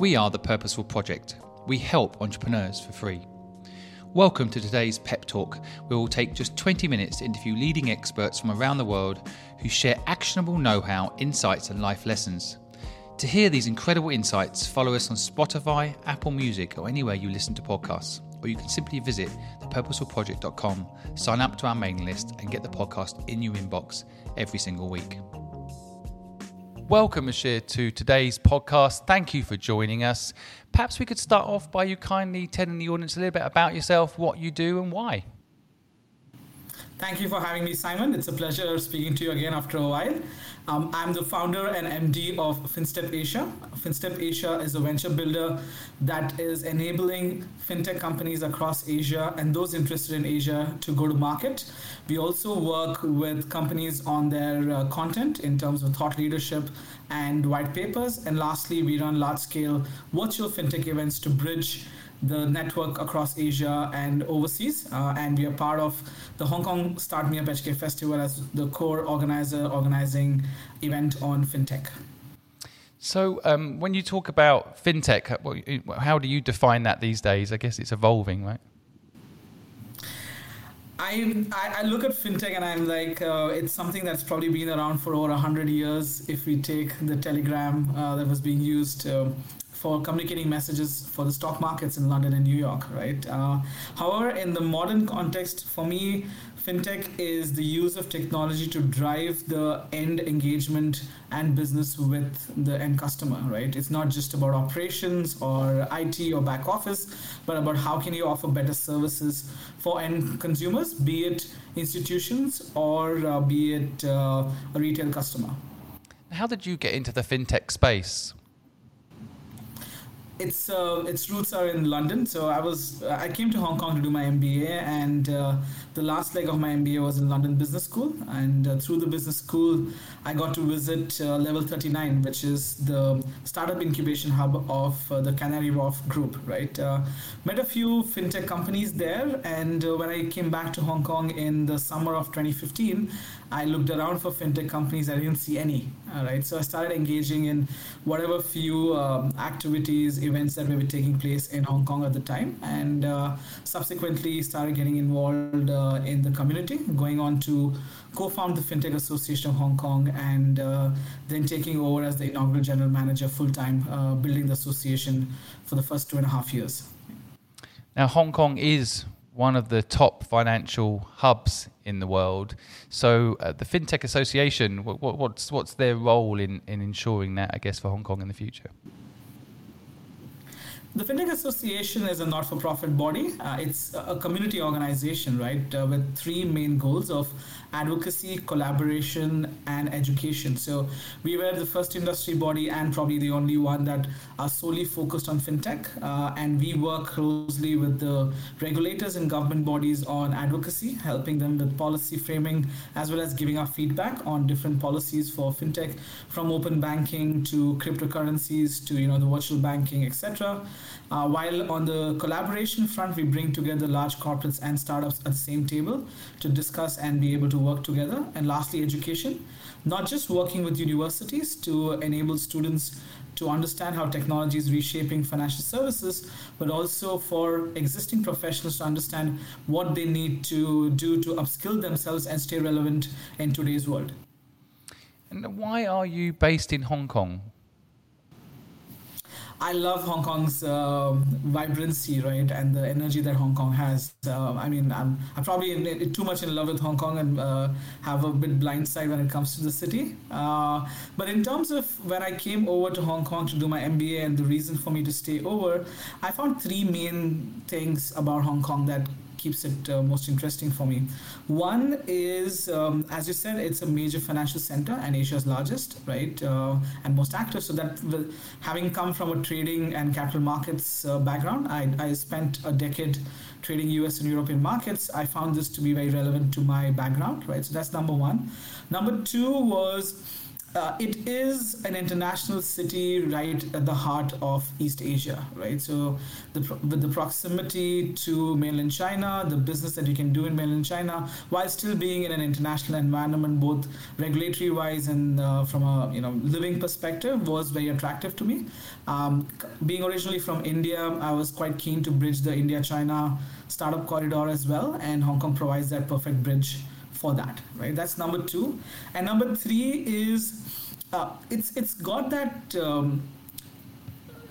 We are the Purposeful Project. We help entrepreneurs for free. Welcome to today's Pep Talk, we'll take just 20 minutes to interview leading experts from around the world who share actionable know how, insights, and life lessons. To hear these incredible insights, follow us on Spotify, Apple Music, or anywhere you listen to podcasts. Or you can simply visit thepurposefulproject.com, sign up to our mailing list, and get the podcast in your inbox every single week. Welcome, Ashir, to today's podcast. Thank you for joining us. Perhaps we could start off by you kindly telling the audience a little bit about yourself, what you do, and why. Thank you for having me, Simon. It's a pleasure speaking to you again after a while. Um, I'm the founder and MD of FinStep Asia. FinStep Asia is a venture builder that is enabling fintech companies across Asia and those interested in Asia to go to market. We also work with companies on their uh, content in terms of thought leadership and white papers. And lastly, we run large scale virtual fintech events to bridge the network across Asia and overseas. Uh, and we are part of the Hong Kong Start Me Up HK Festival as the core organizer organizing event on fintech. So, um, when you talk about fintech, how do you define that these days? I guess it's evolving, right? I, I look at fintech and I'm like, uh, it's something that's probably been around for over 100 years. If we take the telegram uh, that was being used uh, for communicating messages for the stock markets in London and New York, right? Uh, however, in the modern context, for me, fintech is the use of technology to drive the end engagement and business with the end customer, right? It's not just about operations or IT or back office, but about how can you offer better services for end consumers, be it institutions or uh, be it uh, a retail customer. How did you get into the fintech space? Its uh, its roots are in London. So I was I came to Hong Kong to do my MBA, and uh, the last leg of my MBA was in London Business School. And uh, through the business school, I got to visit uh, Level 39, which is the startup incubation hub of uh, the Canary Wharf Group. Right, uh, met a few fintech companies there, and when I came back to Hong Kong in the summer of 2015, I looked around for fintech companies. I didn't see any. All right, so I started engaging in whatever few um, activities, events that were taking place in Hong Kong at the time, and uh, subsequently started getting involved uh, in the community, going on to co-found the FinTech Association of Hong Kong, and uh, then taking over as the inaugural general manager full time, uh, building the association for the first two and a half years. Now, Hong Kong is one of the top financial hubs in the world. So, uh, the FinTech Association, what, what's what's their role in, in ensuring that, I guess, for Hong Kong in the future? The FinTech Association is a not for profit body. Uh, it's a community organization, right, uh, with three main goals of advocacy, collaboration, and education. So we were the first industry body and probably the only one that are solely focused on fintech. Uh, and we work closely with the regulators and government bodies on advocacy, helping them with policy framing, as well as giving our feedback on different policies for fintech, from open banking to cryptocurrencies to you know the virtual banking, etc. Uh, while on the collaboration front, we bring together large corporates and startups at the same table to discuss and be able to work together. And lastly, education, not just working with universities to enable students to understand how technology is reshaping financial services, but also for existing professionals to understand what they need to do to upskill themselves and stay relevant in today's world. And why are you based in Hong Kong? I love Hong Kong's uh, vibrancy, right, and the energy that Hong Kong has. Uh, I mean, I'm, I'm probably in, in, too much in love with Hong Kong and uh, have a bit blind side when it comes to the city. Uh, but in terms of when I came over to Hong Kong to do my MBA and the reason for me to stay over, I found three main things about Hong Kong that keeps it uh, most interesting for me. One is, um, as you said, it's a major financial center and Asia's largest, right, uh, and most active. So that, having come from a trading and capital markets uh, background, I, I spent a decade trading US and European markets. I found this to be very relevant to my background, right? So that's number one. Number two was uh, it is an international city right at the heart of East Asia, right? So, the, with the proximity to mainland China, the business that you can do in mainland China, while still being in an international environment, both regulatory wise and uh, from a you know living perspective, was very attractive to me. Um, being originally from India, I was quite keen to bridge the India-China startup corridor as well, and Hong Kong provides that perfect bridge for that, right? That's number two, and number three is uh, it's it's got that. Um,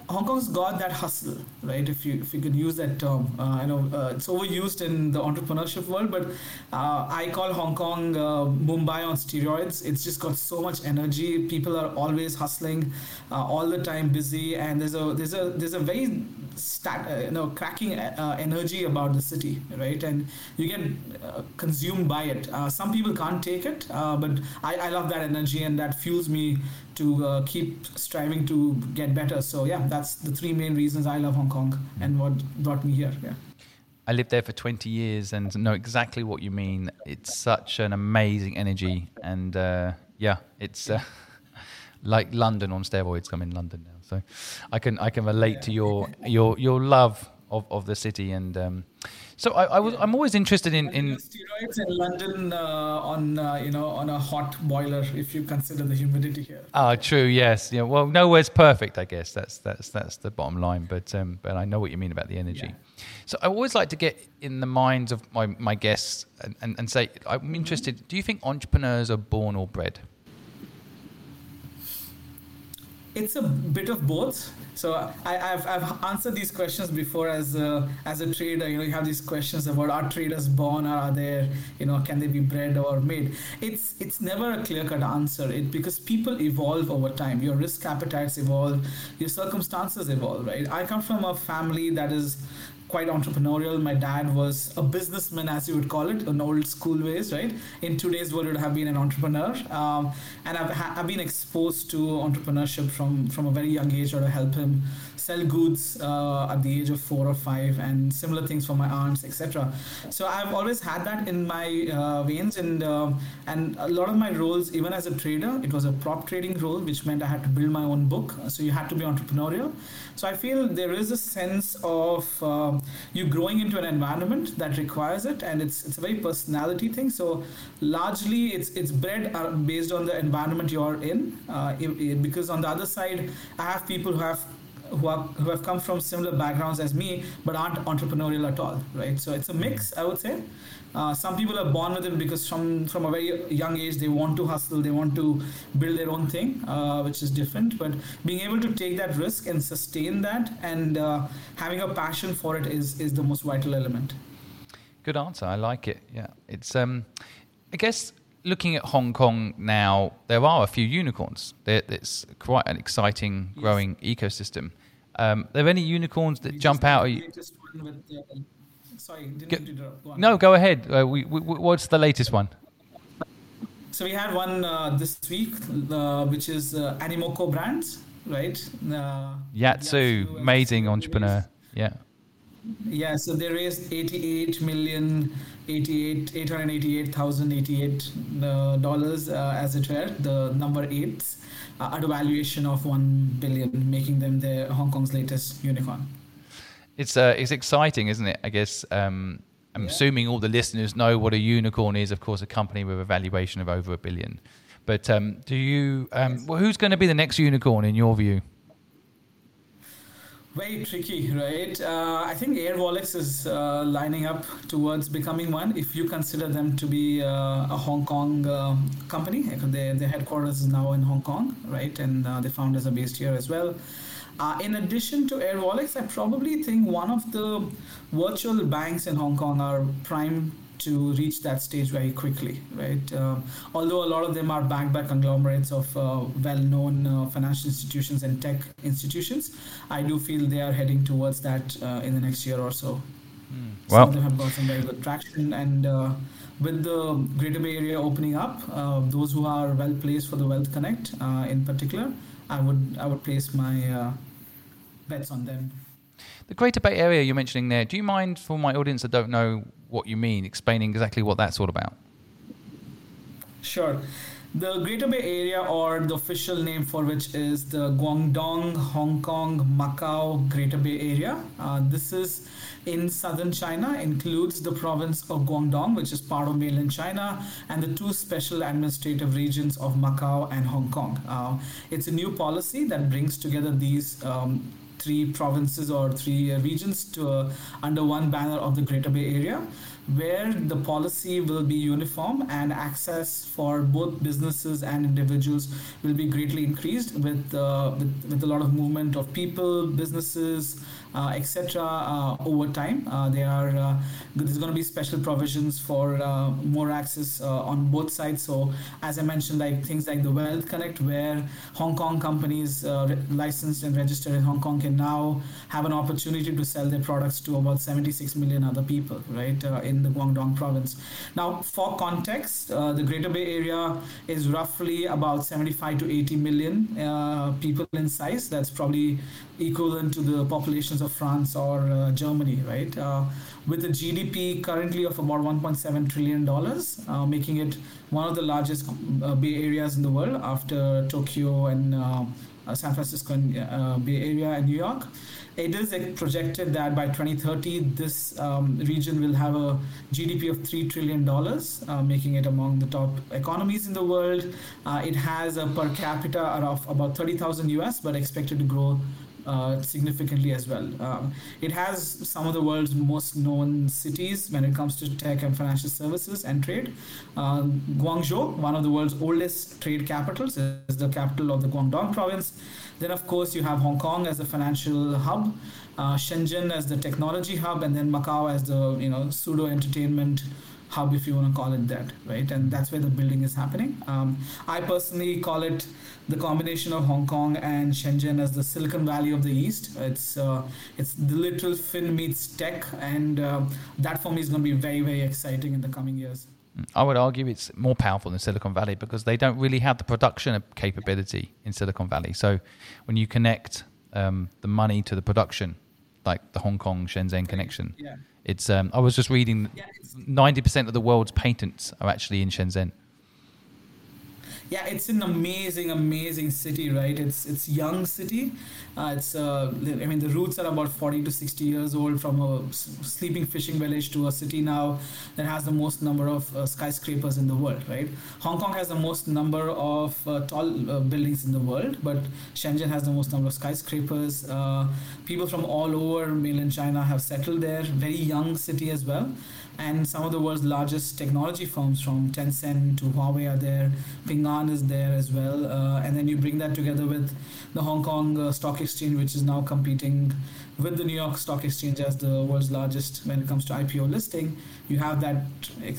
Hong Kong's got that hustle, right? If you if you could use that term, uh, I know uh, it's overused in the entrepreneurship world, but uh, I call Hong Kong uh, Mumbai on steroids. It's just got so much energy. People are always hustling, uh, all the time busy, and there's a there's a there's a very stat, uh, you know cracking energy about the city, right? And you get consumed by it. some people can't take it, but I, I love that energy, and that fuels me to uh, keep striving to get better. So yeah, that's the three main reasons I love Hong Kong and what brought me here. Yeah. I lived there for 20 years and know exactly what you mean. It's such an amazing energy, and uh, yeah, it's uh, like London on steroids. I'm in London now, so I can I can relate to your your your love of, of the city and. Um, so I, I was I'm always interested in in steroids in London uh, on uh, you know on a hot boiler if you consider the humidity here. Ah, true. Yes. Yeah. Well, nowhere's perfect. I guess that's that's that's the bottom line. But um, but I know what you mean about the energy. Yeah. So I always like to get in the minds of my my guests and, and, and say I'm interested. Do you think entrepreneurs are born or bred? It's a bit of both. So I, have I've answered these questions before as a, as a trader. You know, you have these questions about are traders born or are they, you know, can they be bred or made? It's it's never a clear cut answer. It because people evolve over time. Your risk appetites evolve, your circumstances evolve. Right. I come from a family that is quite entrepreneurial. My dad was a businessman, as you would call it, in old school ways, right? In today's world, would have been an entrepreneur. Um, and I've, ha- I've been exposed to entrepreneurship from, from a very young age or to help him sell goods uh, at the age of four or five and similar things for my aunts, etc. So I've always had that in my uh, veins. And, uh, and a lot of my roles, even as a trader, it was a prop trading role, which meant I had to build my own book. So you had to be entrepreneurial. So I feel there is a sense of uh, you growing into an environment that requires it, and it's it's a very personality thing. So largely, it's it's bred uh, based on the environment you're in. Uh, because on the other side, I have people who have who, are, who have come from similar backgrounds as me but aren't entrepreneurial at all right? So it's a mix i would say. Uh, some people are born with it because from from a very young age they want to hustle they want to build their own thing uh, which is different. But being able to take that risk and sustain that and uh, having a passion for it is is the most vital element. Good answer. I like it. Yeah. It's um i guess looking at Hong Kong now, there are a few unicorns. it's quite an exciting, growing yes. ecosystem. Um, are there any unicorns that we jump out? At you? With, uh, sorry, didn't go, go No, go ahead. Uh, we, we, what's the latest one? So we had one uh, this week, uh, which is uh, Animoca Brands, right? Uh, Yat Siu, Yatsu amazing entrepreneur. Yeah. Yeah, so they raised 88 million, 88, 888,088 uh, dollars uh, as it were, the number eight, uh, at a valuation of 1 billion, making them the Hong Kong's latest unicorn. It's uh, it's exciting, isn't it? I guess um, I'm yeah. assuming all the listeners know what a unicorn is. Of course, a company with a valuation of over a billion. But um, do you? Um, well, who's going to be the next unicorn in your view? Very tricky, right? Uh, I think Air Airwallex is uh, lining up towards becoming one. If you consider them to be uh, a Hong Kong uh, company, their, their headquarters is now in Hong Kong, right? And uh, the founders are based here as well. Uh, in addition to Air Airwallex, I probably think one of the virtual banks in Hong Kong are prime to reach that stage very quickly, right? Uh, although a lot of them are backed by conglomerates of uh, well-known uh, financial institutions and tech institutions, I do feel they are heading towards that uh, in the next year or so. Mm. Some of them have got some very good traction, and uh, with the Greater Bay Area opening up, uh, those who are well placed for the Wealth Connect, in particular, I would I would place my bets on them. The Greater Bay Area you're mentioning there, do you mind for my audience that don't know what you mean, explaining exactly what that's all about? Sure. The Greater Bay Area, or the official name for which is the Guangdong, Hong Kong, Macau Greater Bay Area. Uh, this is in southern China, includes the province of Guangdong, which is part of mainland China, and the two special administrative regions of Macau and Hong Kong. Uh, it's a new policy that brings together these um, three provinces or three uh, regions to uh, under one banner of the Greater Bay Area where the policy will be uniform and access for both businesses and individuals will be greatly increased with, uh, with, with a lot of movement of people, businesses, etc. Uh, over time. Uh, there are uh, there's going to be special provisions for uh, more access on both sides. So as I mentioned, like things like the Wealth Connect, where Hong Kong companies licensed and registered in Hong Kong can now have an opportunity to sell their products to about 76 million other people, right, in the Guangdong province. Now, for context, the Greater Bay Area is roughly about 75 to 80 million people in size. That's probably equivalent to the populations of France or uh, Germany, right? Uh, with a GDP currently of about 1.7 trillion dollars, uh, making it one of the largest uh, Bay areas in the world after Tokyo and uh, uh, San Francisco and Bay Area and New York. It is projected that by 2030, this um, region will have a GDP of $3 trillion, making it among the top economies in the world. it has a per capita of about 30,000 US, but expected to grow uh, significantly as well. Um, it has some of the world's most known cities when it comes to tech and financial services and trade. Uh, Guangzhou, one of the world's oldest trade capitals, is the capital of the Guangdong province. Then, of course, you have Hong Kong as a financial hub, uh, Shenzhen as the technology hub, and then Macau as the you know pseudo entertainment hub, if you want to call it that, right? And that's where the building is happening. Um, I personally call it the combination of Hong Kong and Shenzhen as the Silicon Valley of the East. It's uh, it's the literal fin meets tech, and uh, that for me is going to be very very exciting in the coming years. I would argue it's more powerful than Silicon Valley because they don't really have the production capability in Silicon Valley. So when you connect um, the money to the production, like the Hong Kong Shenzhen connection, yeah. it's. Um, I was just reading, ninety percent of the world's patents are actually in Shenzhen yeah, it's an amazing, amazing city, right? It's it's young city. Uh, it's uh, I mean the roots are about forty to sixty years old from a sleeping fishing village to a city now that has the most number of uh, skyscrapers in the world, right? Hong Kong has the most number of uh, tall uh, buildings in the world, but Shenzhen has the most number of skyscrapers. Uh, people from all over mainland China have settled there. Very young city as well and some of the world's largest technology firms from Tencent to Huawei are there. Ping An is there as well, uh, and then you bring that together with the Hong Kong uh, Stock Exchange, which is now competing with the New York Stock Exchange as the world's largest when it comes to IPO listing. You have that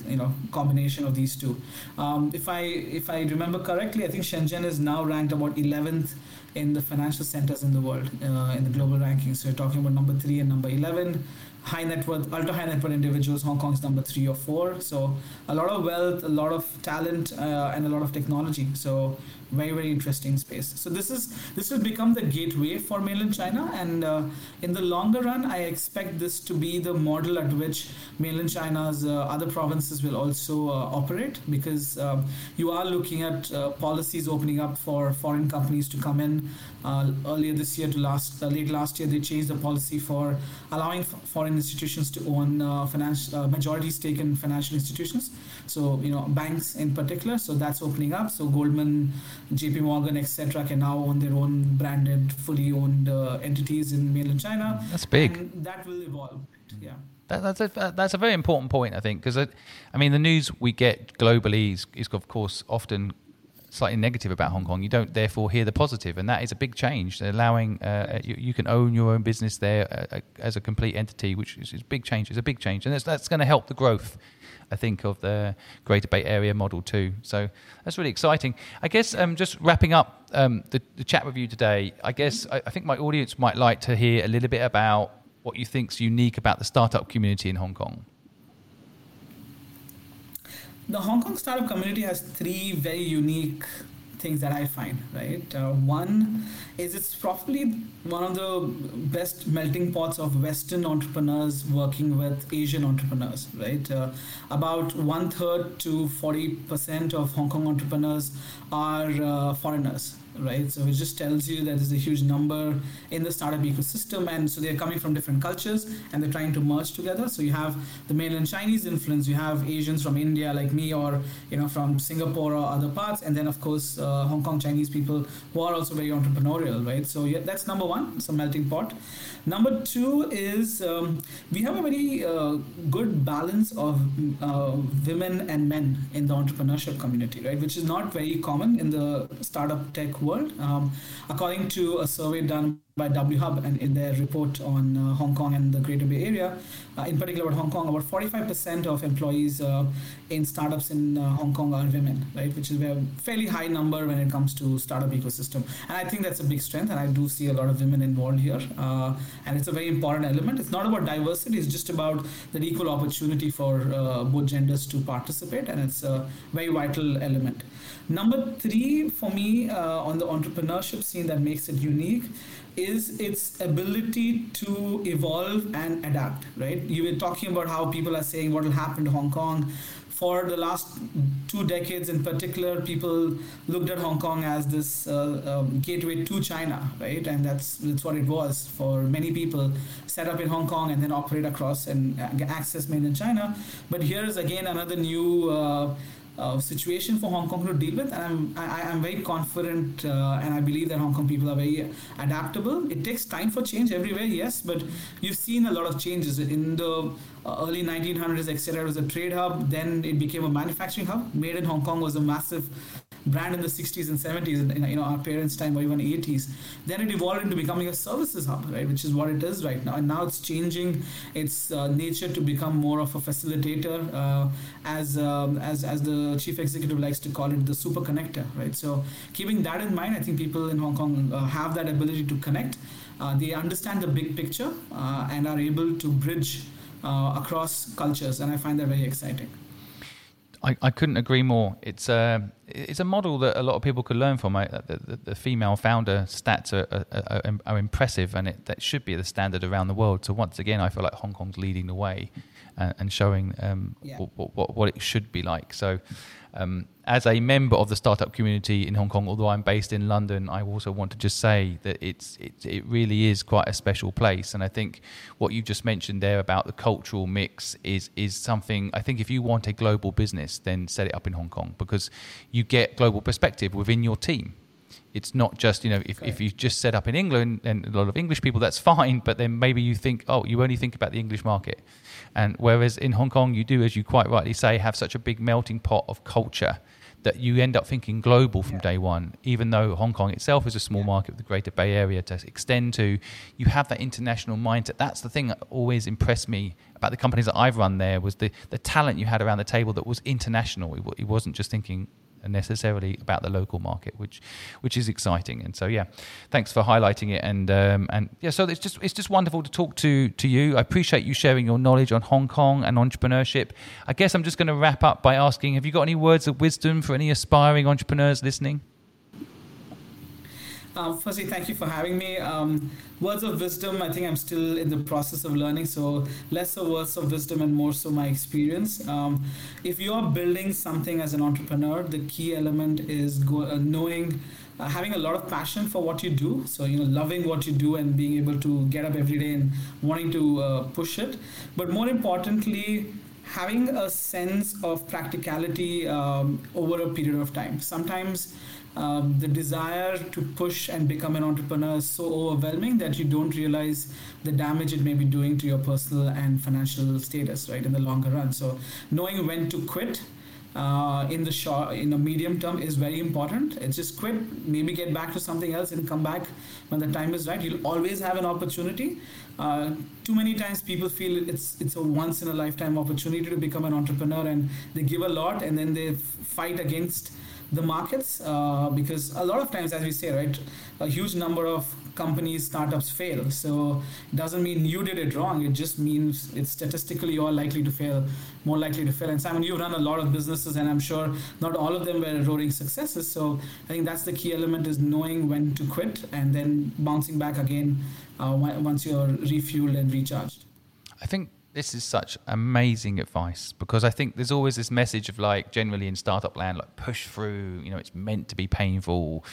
you know combination of these two. Um, if I if I remember correctly, I think Shenzhen is now ranked about 11th in the financial centers in the world uh, in the global rankings. So you're talking about number three and number 11 high net worth, ultra high net worth individuals. Hong Kong's number three or four. So a lot of wealth, a lot of talent, uh, and a lot of technology. So very very interesting space. So this is this will become the gateway for mainland China, and uh, in the longer run, I expect this to be the model at which mainland China's uh, other provinces will also uh, operate because um, you are looking at uh, policies opening up for foreign companies to come in. Uh, earlier this year to last late last year, they changed the policy for allowing foreign foreign institutions to own uh, financial uh, majority stake in financial institutions. So you know banks in particular. So that's opening up. So Goldman, J.P. Morgan, etc. can now own their own branded, fully owned uh, entities in mainland China. That's big. And that will evolve. Yeah. That, that's a that's a very important point, I think, because I, I mean the news we get globally is, is of course often slightly negative about Hong Kong, you don't therefore hear the positive, and that is a big change. Allowing uh, you, you, can own your own business there uh, uh as a complete entity, which is, is, a big change. It's a big change, and that's, going to help the growth. I think of the Greater Bay Area model too. So that's really exciting. I guess um, just wrapping up um, the, the, chat with you today. I guess I, I think my audience might like to hear a little bit about what you think is unique about the startup community in Hong Kong the Hong Kong startup community has three very unique things that I find, right? Uh, one is it's probably one of the best melting pots of Western entrepreneurs working with Asian entrepreneurs, right? Uh, about one third to 40% of Hong Kong entrepreneurs are uh, foreigners, right? So it just tells you that there's a huge number in the startup ecosystem, and so they're coming from different cultures and they're trying to merge together. So you have the mainland Chinese influence, you have Asians from India like me, or you know from Singapore or other parts, and then of course uh, Hong Kong Chinese people who are also very entrepreneurial, right? So yeah, that's number one, it's a melting pot. Number two is um, we have a very uh, good balance of uh, women and men in the entrepreneurship community, right? Which is not very common in the startup tech world. Um, according to a survey done by WHub and in their report on uh, Hong Kong and the Greater Bay Area, uh, in particular about Hong Kong, about 45% of employees uh, in startups in uh, Hong Kong are women, right? Which is a fairly high number when it comes to startup ecosystem. And I think that's a big strength, and I do see a lot of women involved here. Uh, and it's a very important element. It's not about diversity; it's just about the equal opportunity for uh, both genders to participate, and it's a very vital element. Number three for me on the entrepreneurship scene that makes it unique is its ability to evolve and adapt, right? You were talking about how people are saying what will happen to Hong Kong. For the last two decades in particular, people looked at Hong Kong as this uh, um, gateway to China, right? And that's, that's what it was for many people set up in Hong Kong and then operate across and access mainland China. But here is again another new. Uh, uh, situation for Hong Kong to deal with, and I'm I, am very confident, uh, and I believe that Hong Kong people are very adaptable. It takes time for change everywhere, yes, but you've seen a lot of changes in the uh, early 1900s. Etc. It was a trade hub, then it became a manufacturing hub. Made in Hong Kong was a massive brand in the 60s and 70s, and you know, our parents' time or even 80s. Then it evolved into becoming a services hub, right, which is what it is right now. And now it's changing its uh, nature to become more of a facilitator, uh, as um, as as the chief executive likes to call it, the super connector, right. So keeping that in mind, I think people in Hong Kong uh, have that ability to connect. Uh, they understand the big picture uh, and are able to bridge uh, across cultures, and I find that very exciting. I, I couldn't agree more. It's a it's a model that a lot of people could learn from. The, the, the female founder stats are, are, are, are impressive, and it, that should be the standard around the world. So once again, I feel like Hong Kong's leading the way and, and showing um, yeah. what, what, what it should be like. So um, as a member of the startup community in Hong Kong, although I'm based in London, I also want to just say that it's it, it really is quite a special place. And I think what you just mentioned there about the cultural mix is is something. I think if you want a global business, then set it up in Hong Kong because you get global perspective within your team. It's not just you know if, if you just set up in england and a lot of english people that's fine but then maybe you think oh you only think about the english market. And whereas in hong kong you do as you quite rightly say have such a big melting pot of culture that you end up thinking global from yeah. day one even though hong kong itself is a small yeah. market with the greater bay area to extend to you have that international mindset. That's the thing that always impressed me about the companies that i've run there was the, the talent you had around the table that was international. It, it wasn't just thinking necessarily about the local market, which which is exciting. And so yeah, thanks for highlighting it. And um, and yeah, so it's just it's just wonderful to talk to to you. I appreciate you sharing your knowledge on Hong Kong and entrepreneurship. I guess I'm just going to wrap up by asking: Have you got any words of wisdom for any aspiring entrepreneurs listening? Uh, firstly, thank you for having me. Um, words of wisdom, I think I'm still in the process of learning, so less of words of wisdom and more so my experience. Um, if you are building something as an entrepreneur, the key element is go, uh, knowing. Uh, having a lot of passion for what you do so you know loving what you do and being able to get up every day and wanting to uh, push it but more importantly having a sense of practicality um, over a period of time sometimes um, the desire to push and become an entrepreneur is so overwhelming that you don't realize the damage it may be doing to your personal and financial status, right, in the longer run. So, knowing when to quit uh, in the short, in the medium term is very important. It's just quit, maybe get back to something else and come back when the time is right. You'll always have an opportunity. Uh, too many times people feel it's it's a once in a lifetime opportunity to become an entrepreneur and they give a lot and then they fight against the markets uh, because a lot of times, as we say, right, a huge number of companies, startups fail. So it doesn't mean you did it wrong. It just means it's statistically you're likely to fail, more likely to fail. And Simon, you run a lot of businesses, and I'm sure not all of them were roaring successes. So I think that's the key element is knowing when to quit and then bouncing back again uh, once you're refueled and recharged. I think this is such amazing advice because I think there's always this message of like generally in startup land, like push through, you know, it's meant to be painful.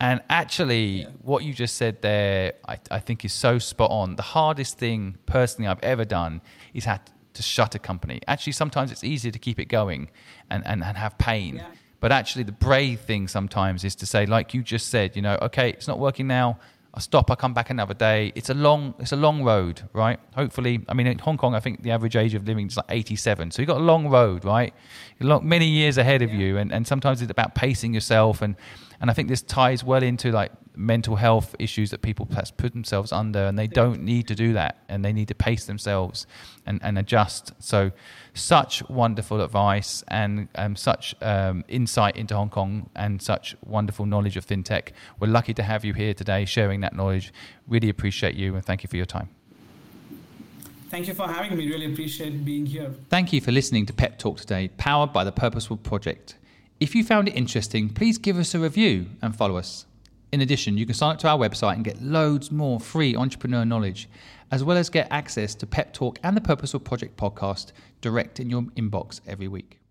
And actually, yeah. what you just said there, I, I, think is so spot on. The hardest thing personally I've ever done is had to shut a company. Actually, sometimes it's easier to keep it going and, and, and have pain. Yeah. But actually, the brave thing sometimes is to say, like you just said, you know, okay, it's not working now. I stop, I come back another day. It's a long, it's a long road, right? Hopefully, I mean, in Hong Kong, I think the average age of living is like 87. So you've got a long road, right? Long, many years ahead of yeah. you, and, and sometimes it's about pacing yourself, and and I think this ties well into like mental health issues that people perhaps put themselves under, and they don't need to do that, and they need to pace themselves and, and adjust. So, such wonderful advice and um, such um, insight into Hong Kong and such wonderful knowledge of fintech. We're lucky to have you here today sharing that knowledge. Really appreciate you, and thank you for your time. Thank you for having me. Really appreciate being here. Thank you for listening to Pep Talk today, powered by the Purposeful Project. If you found it interesting, please give us a review and follow us. In addition, you can sign up to our website and get loads more free entrepreneur knowledge, as well as get access to Pep Talk and the Purposeful Project podcast direct in your inbox every week.